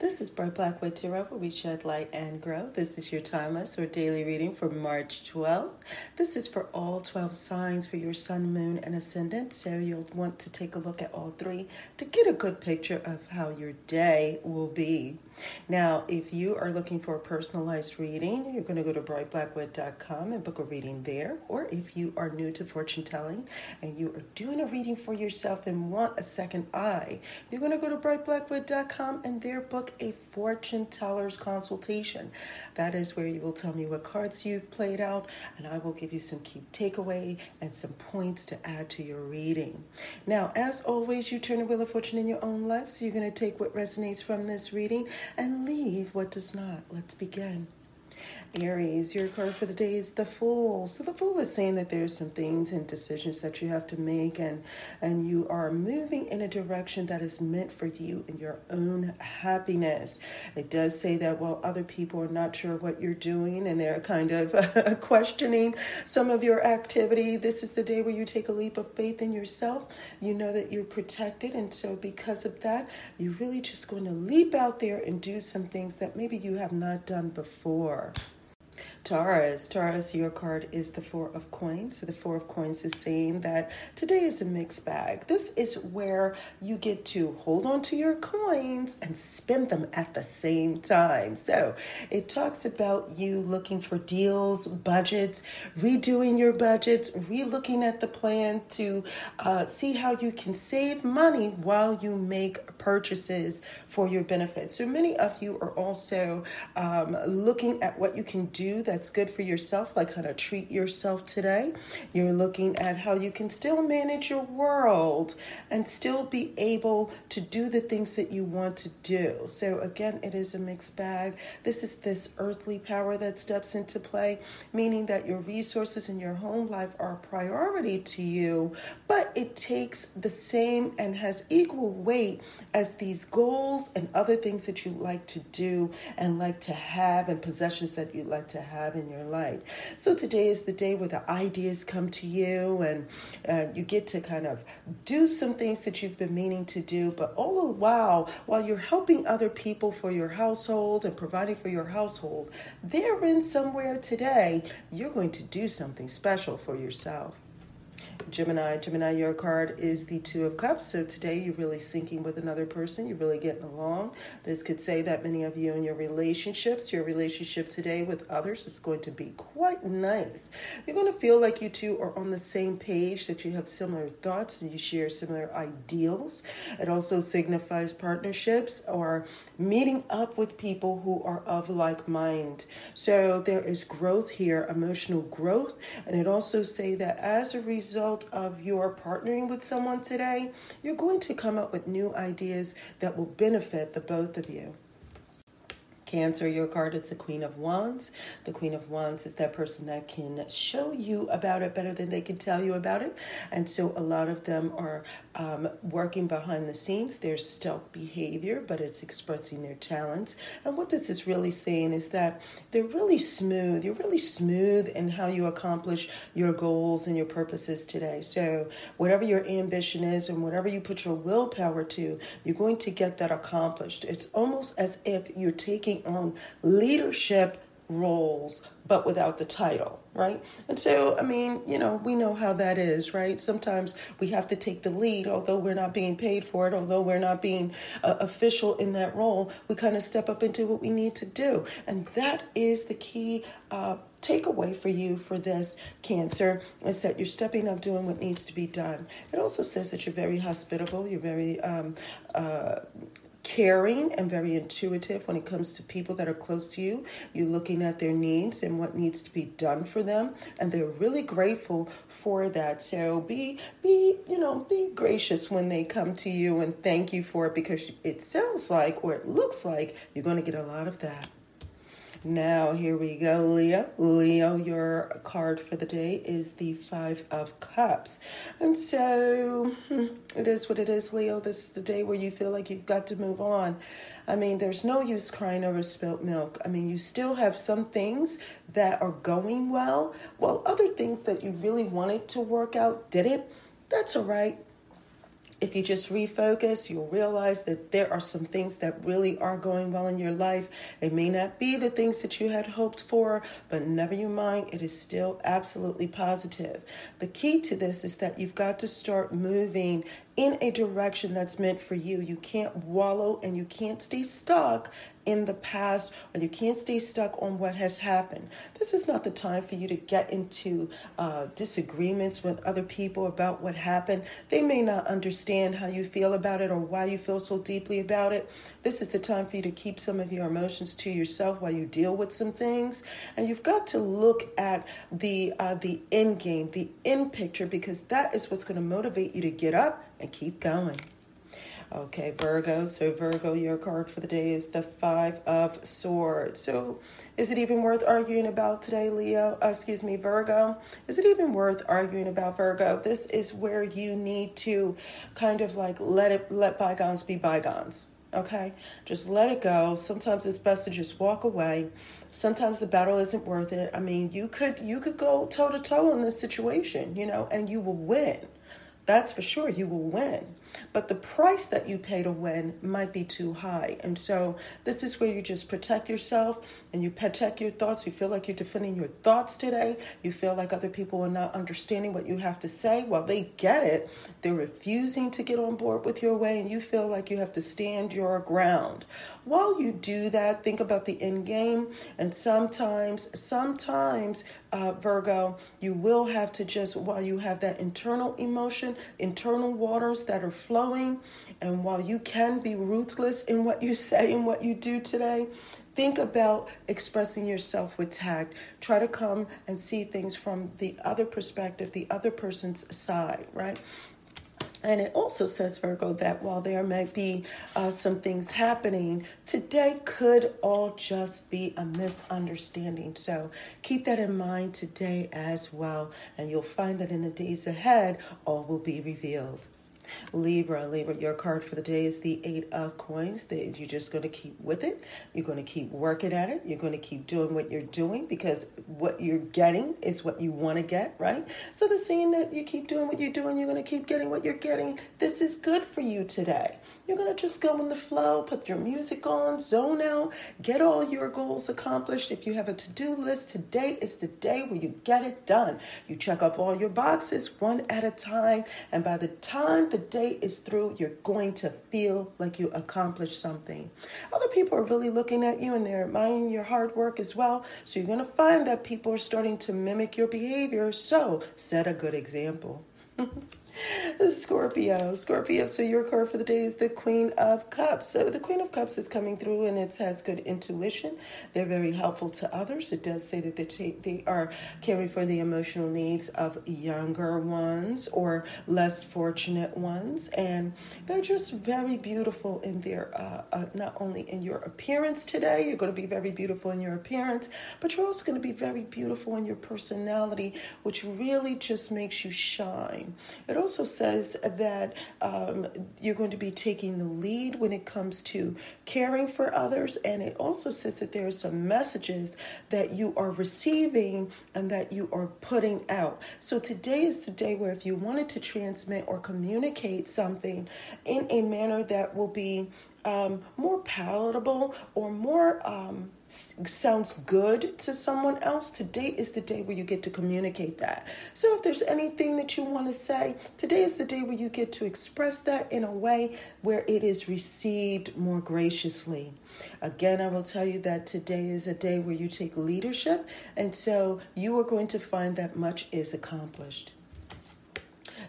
This is Bright Blackwood Tarot, where we shed light and grow. This is your timeless or daily reading for March 12th. This is for all 12 signs for your sun, moon, and ascendant. So you'll want to take a look at all three to get a good picture of how your day will be. Now, if you are looking for a personalized reading, you're going to go to brightblackwood.com and book a reading there. Or if you are new to fortune telling and you are doing a reading for yourself and want a second eye, you're going to go to brightblackwood.com and there book a fortune teller's consultation. That is where you will tell me what cards you've played out, and I will give you some key takeaway and some points to add to your reading. Now, as always, you turn the wheel of fortune in your own life, so you're going to take what resonates from this reading and leave what does not. Let's begin. Aries, your card for the day is the Fool. So the Fool is saying that there's some things and decisions that you have to make, and and you are moving in a direction that is meant for you and your own happiness. It does say that while other people are not sure what you're doing and they're kind of questioning some of your activity, this is the day where you take a leap of faith in yourself. You know that you're protected, and so because of that, you're really just going to leap out there and do some things that maybe you have not done before. Taurus. Taurus, your card is the Four of Coins. So the Four of Coins is saying that today is a mixed bag. This is where you get to hold on to your coins and spend them at the same time. So it talks about you looking for deals, budgets, redoing your budgets, re-looking at the plan to uh, see how you can save money while you make purchases for your benefit. So many of you are also um, looking at what you can do that's good for yourself, like how to treat yourself today. You're looking at how you can still manage your world and still be able to do the things that you want to do. So, again, it is a mixed bag. This is this earthly power that steps into play, meaning that your resources in your home life are a priority to you, but it takes the same and has equal weight as these goals and other things that you like to do and like to have and possessions that you like to have in your life. So today is the day where the ideas come to you and uh, you get to kind of do some things that you've been meaning to do, but all the while, while you're helping other people for your household and providing for your household, therein somewhere today, you're going to do something special for yourself. Gemini. Gemini, your card is the Two of Cups. So today you're really syncing with another person. You're really getting along. This could say that many of you in your relationships, your relationship today with others is going to be quite nice. You're going to feel like you two are on the same page, that you have similar thoughts and you share similar ideals. It also signifies partnerships or meeting up with people who are of like mind. So there is growth here, emotional growth. And it also say that as a result, result of your partnering with someone today, you're going to come up with new ideas that will benefit the both of you. Cancer, your card is the Queen of Wands. The Queen of Wands is that person that can show you about it better than they can tell you about it. And so a lot of them are um, working behind the scenes. There's stealth behavior, but it's expressing their talents. And what this is really saying is that they're really smooth. You're really smooth in how you accomplish your goals and your purposes today. So whatever your ambition is and whatever you put your willpower to, you're going to get that accomplished. It's almost as if you're taking on leadership roles but without the title, right? And so, I mean, you know, we know how that is, right? Sometimes we have to take the lead, although we're not being paid for it, although we're not being uh, official in that role, we kind of step up into what we need to do. And that is the key uh, takeaway for you for this cancer is that you're stepping up doing what needs to be done. It also says that you're very hospitable, you're very um, uh, caring and very intuitive when it comes to people that are close to you. You're looking at their needs and what needs to be done for them, and they're really grateful for that. So be be you know be gracious when they come to you and thank you for it because it sounds like or it looks like you're going to get a lot of that. Now, here we go, Leo. Leo, your card for the day is the Five of Cups. And so hmm, it is what it is, Leo. This is the day where you feel like you've got to move on. I mean, there's no use crying over spilt milk. I mean, you still have some things that are going well, while other things that you really wanted to work out didn't. That's all right if you just refocus, you'll realize that there are some things that really are going well in your life. It may not be the things that you had hoped for, but never you mind, it is still absolutely positive. The key to this is that you've got to start moving in a direction that's meant for you. You can't wallow and you can't stay stuck in the past or you can't stay stuck on what has happened. This is not the time for you to get into uh, disagreements with other people about what happened. They may not understand how you feel about it or why you feel so deeply about it. This is the time for you to keep some of your emotions to yourself while you deal with some things. And you've got to look at the uh, the end game, the end picture, because that is what's going to motivate you to get up and keep going. Okay, Virgo. So, Virgo, your card for the day is the Five of Swords. So, is it even worth arguing about today, Leo? Uh, excuse me, Virgo. Is it even worth arguing about Virgo? This is where you need to kind of like let it let bygones be bygones. Okay, just let it go. Sometimes it's best to just walk away. Sometimes the battle isn't worth it. I mean, you could you could go toe to toe in this situation, you know, and you will win. That's for sure. You will win but the price that you pay to win might be too high. And so this is where you just protect yourself and you protect your thoughts. You feel like you're defending your thoughts today. You feel like other people are not understanding what you have to say. Well, they get it. They're refusing to get on board with your way, and you feel like you have to stand your ground. While you do that, think about the end game. And sometimes, sometimes, uh, Virgo, you will have to just, while you have that internal emotion, internal waters that are flowing. And while you can be ruthless in what you say and what you do today, think about expressing yourself with tact. Try to come and see things from the other perspective, the other person's side, right? And it also says, Virgo, that while there may be uh, some things happening, today could all just be a misunderstanding. So keep that in mind today as well. And you'll find that in the days ahead, all will be revealed. Libra, Libra, your card for the day is the Eight of Coins. That you're just going to keep with it. You're going to keep working at it. You're going to keep doing what you're doing because what you're getting is what you want to get, right? So the saying that you keep doing what you're doing, you're going to keep getting what you're getting. This is good for you today. You're going to just go in the flow, put your music on, zone out, get all your goals accomplished. If you have a to-do list, today is the day where you get it done. You check off all your boxes one at a time, and by the time the day is through, you're going to feel like you accomplished something. Other people are really looking at you and they're admiring your hard work as well. So you're going to find that people are starting to mimic your behavior. So set a good example. Scorpio, Scorpio. So your card for the day is the Queen of Cups. So the Queen of Cups is coming through, and it has good intuition. They're very helpful to others. It does say that they they are caring for the emotional needs of younger ones or less fortunate ones, and they're just very beautiful in their uh, uh, not only in your appearance today. You're going to be very beautiful in your appearance, but you're also going to be very beautiful in your personality, which really just makes you shine. It also says that um, you're going to be taking the lead when it comes to caring for others. And it also says that there are some messages that you are receiving and that you are putting out. So today is the day where if you wanted to transmit or communicate something in a manner that will be um, more palatable or more um, sounds good to someone else, today is the day where you get to communicate that. So if there's anything that you want to say, today is the day where you get to express that in a way where it is received more graciously. Again, I will tell you that today is a day where you take leadership, and so you are going to find that much is accomplished.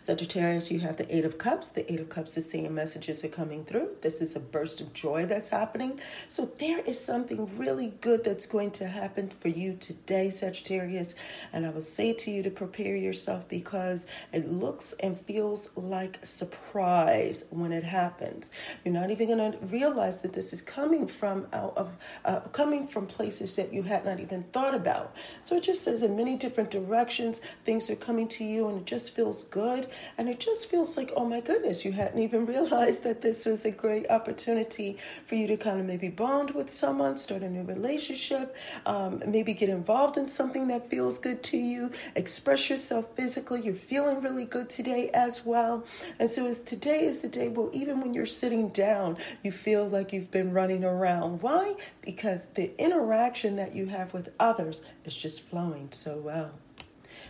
Sagittarius, you have the Eight of Cups. The Eight of Cups is saying messages are coming through. This is a burst of joy that's happening. So there is something really good that's going to happen for you today, Sagittarius. And I will say to you to prepare yourself because it looks and feels like surprise when it happens. You're not even going to realize that this is coming from out of uh, coming from places that you had not even thought about. So it just says in many different directions, things are coming to you, and it just feels good. And it just feels like, oh my goodness, you hadn't even realized that this was a great opportunity for you to kind of maybe bond with someone, start a new relationship, um, maybe get involved in something that feels good to you, express yourself physically. You're feeling really good today as well. And so, as today is the day, well, even when you're sitting down, you feel like you've been running around. Why? Because the interaction that you have with others is just flowing so well.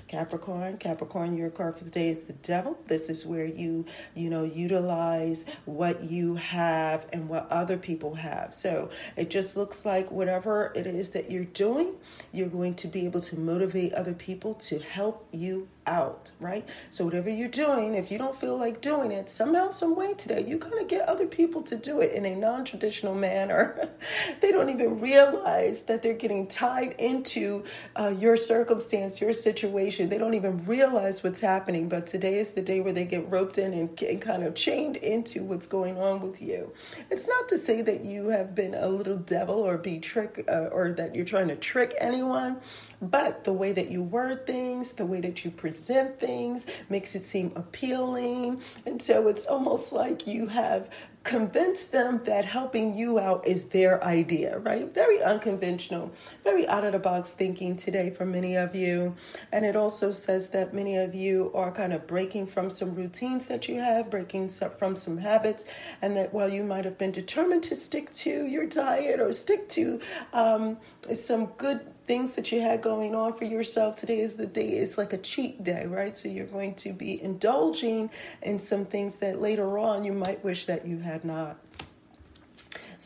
Capricorn, Capricorn, your card for the day is the devil. This is where you, you know, utilize what you have and what other people have. So it just looks like whatever it is that you're doing, you're going to be able to motivate other people to help you out, right? So whatever you're doing, if you don't feel like doing it, somehow, some way today, you kind of get other people to do it in a non-traditional manner. they don't even realize that they're getting tied into uh, your circumstance, your situation. They don't even realize what's happening. But today is the day where they get roped in and, and kind of chained into what's going on with you. It's not to say that you have been a little devil or be trick uh, or that you're trying to trick anyone, but the way that you word things, the way that you present present things, makes it seem appealing. And so it's almost like you have convinced them that helping you out is their idea, right? Very unconventional, very out of the box thinking today for many of you. And it also says that many of you are kind of breaking from some routines that you have, breaking from some habits, and that while you might have been determined to stick to your diet or stick to um, some good things that you had going on for yourself. Today is the day, it's like a cheat day, right? So you're going to be indulging in some things that later on you might wish that you had not.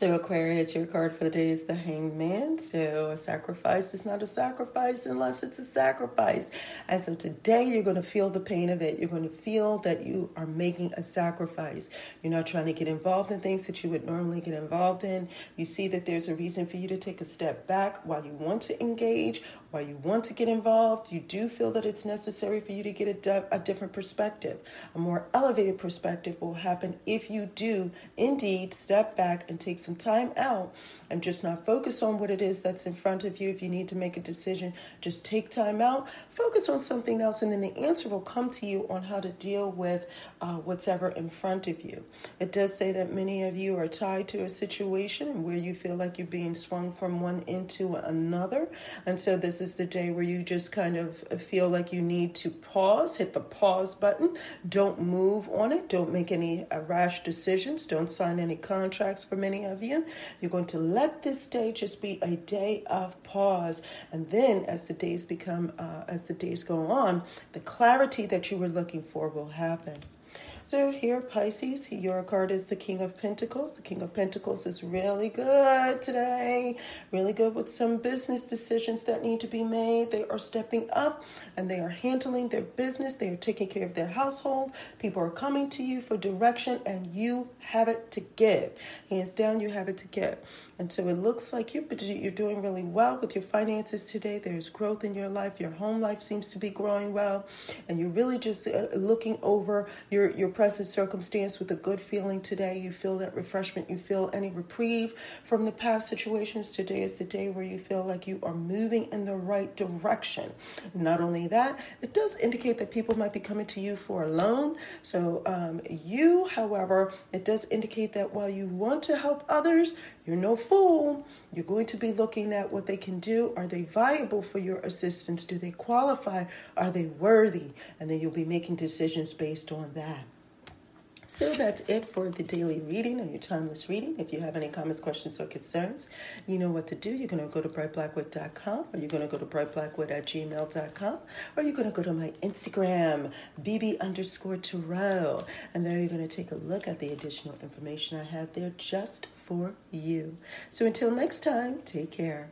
So, Aquarius, your card for the day is the Hanged Man. So, a sacrifice is not a sacrifice unless it's a sacrifice. And so, today you're going to feel the pain of it. You're going to feel that you are making a sacrifice. You're not trying to get involved in things that you would normally get involved in. You see that there's a reason for you to take a step back while you want to engage, while you want to get involved. You do feel that it's necessary for you to get a, de- a different perspective. A more elevated perspective will happen if you do indeed step back and take some time out and just not focus on what it is that's in front of you. If you need to make a decision, just take time out, focus on something else, and then the answer will come to you on how to deal with uh, what's ever in front of you. It does say that many of you are tied to a situation where you feel like you're being swung from one into another. And so this is the day where you just kind of feel like you need to pause, hit the pause button. Don't move on it. Don't make any uh, rash decisions. Don't sign any contracts for many of you. You're going to let this day just be a day of pause. And then as the days become, uh, as the days go on, the clarity that you were looking for will happen. So here, Pisces, your card is the King of Pentacles. The King of Pentacles is really good today, really good with some business decisions that need to be made. They are stepping up and they are handling their business. They are taking care of their household. People are coming to you for direction, and you have it to give. Hands down, you have it to give. And so it looks like you, you're doing really well with your finances today. There's growth in your life. Your home life seems to be growing well, and you're really just uh, looking over your your present circumstance with a good feeling today. You feel that refreshment, you feel any reprieve from the past situations. Today is the day where you feel like you are moving in the right direction. Not only that, it does indicate that people might be coming to you for a loan. So, um, you, however, it does indicate that while you want to help others, you're no fool. You're going to be looking at what they can do. Are they viable for your assistance? Do they qualify? Are they worthy? And then you'll be making decisions based on that. So that's it for the daily reading and your timeless reading. If you have any comments, questions, or concerns, you know what to do. You're going to go to brightblackwood.com or you're going to go to brightblackwood at gmail.com or you're going to go to my Instagram, bb underscore tarot. And there you're going to take a look at the additional information I have there just for you. So until next time, take care.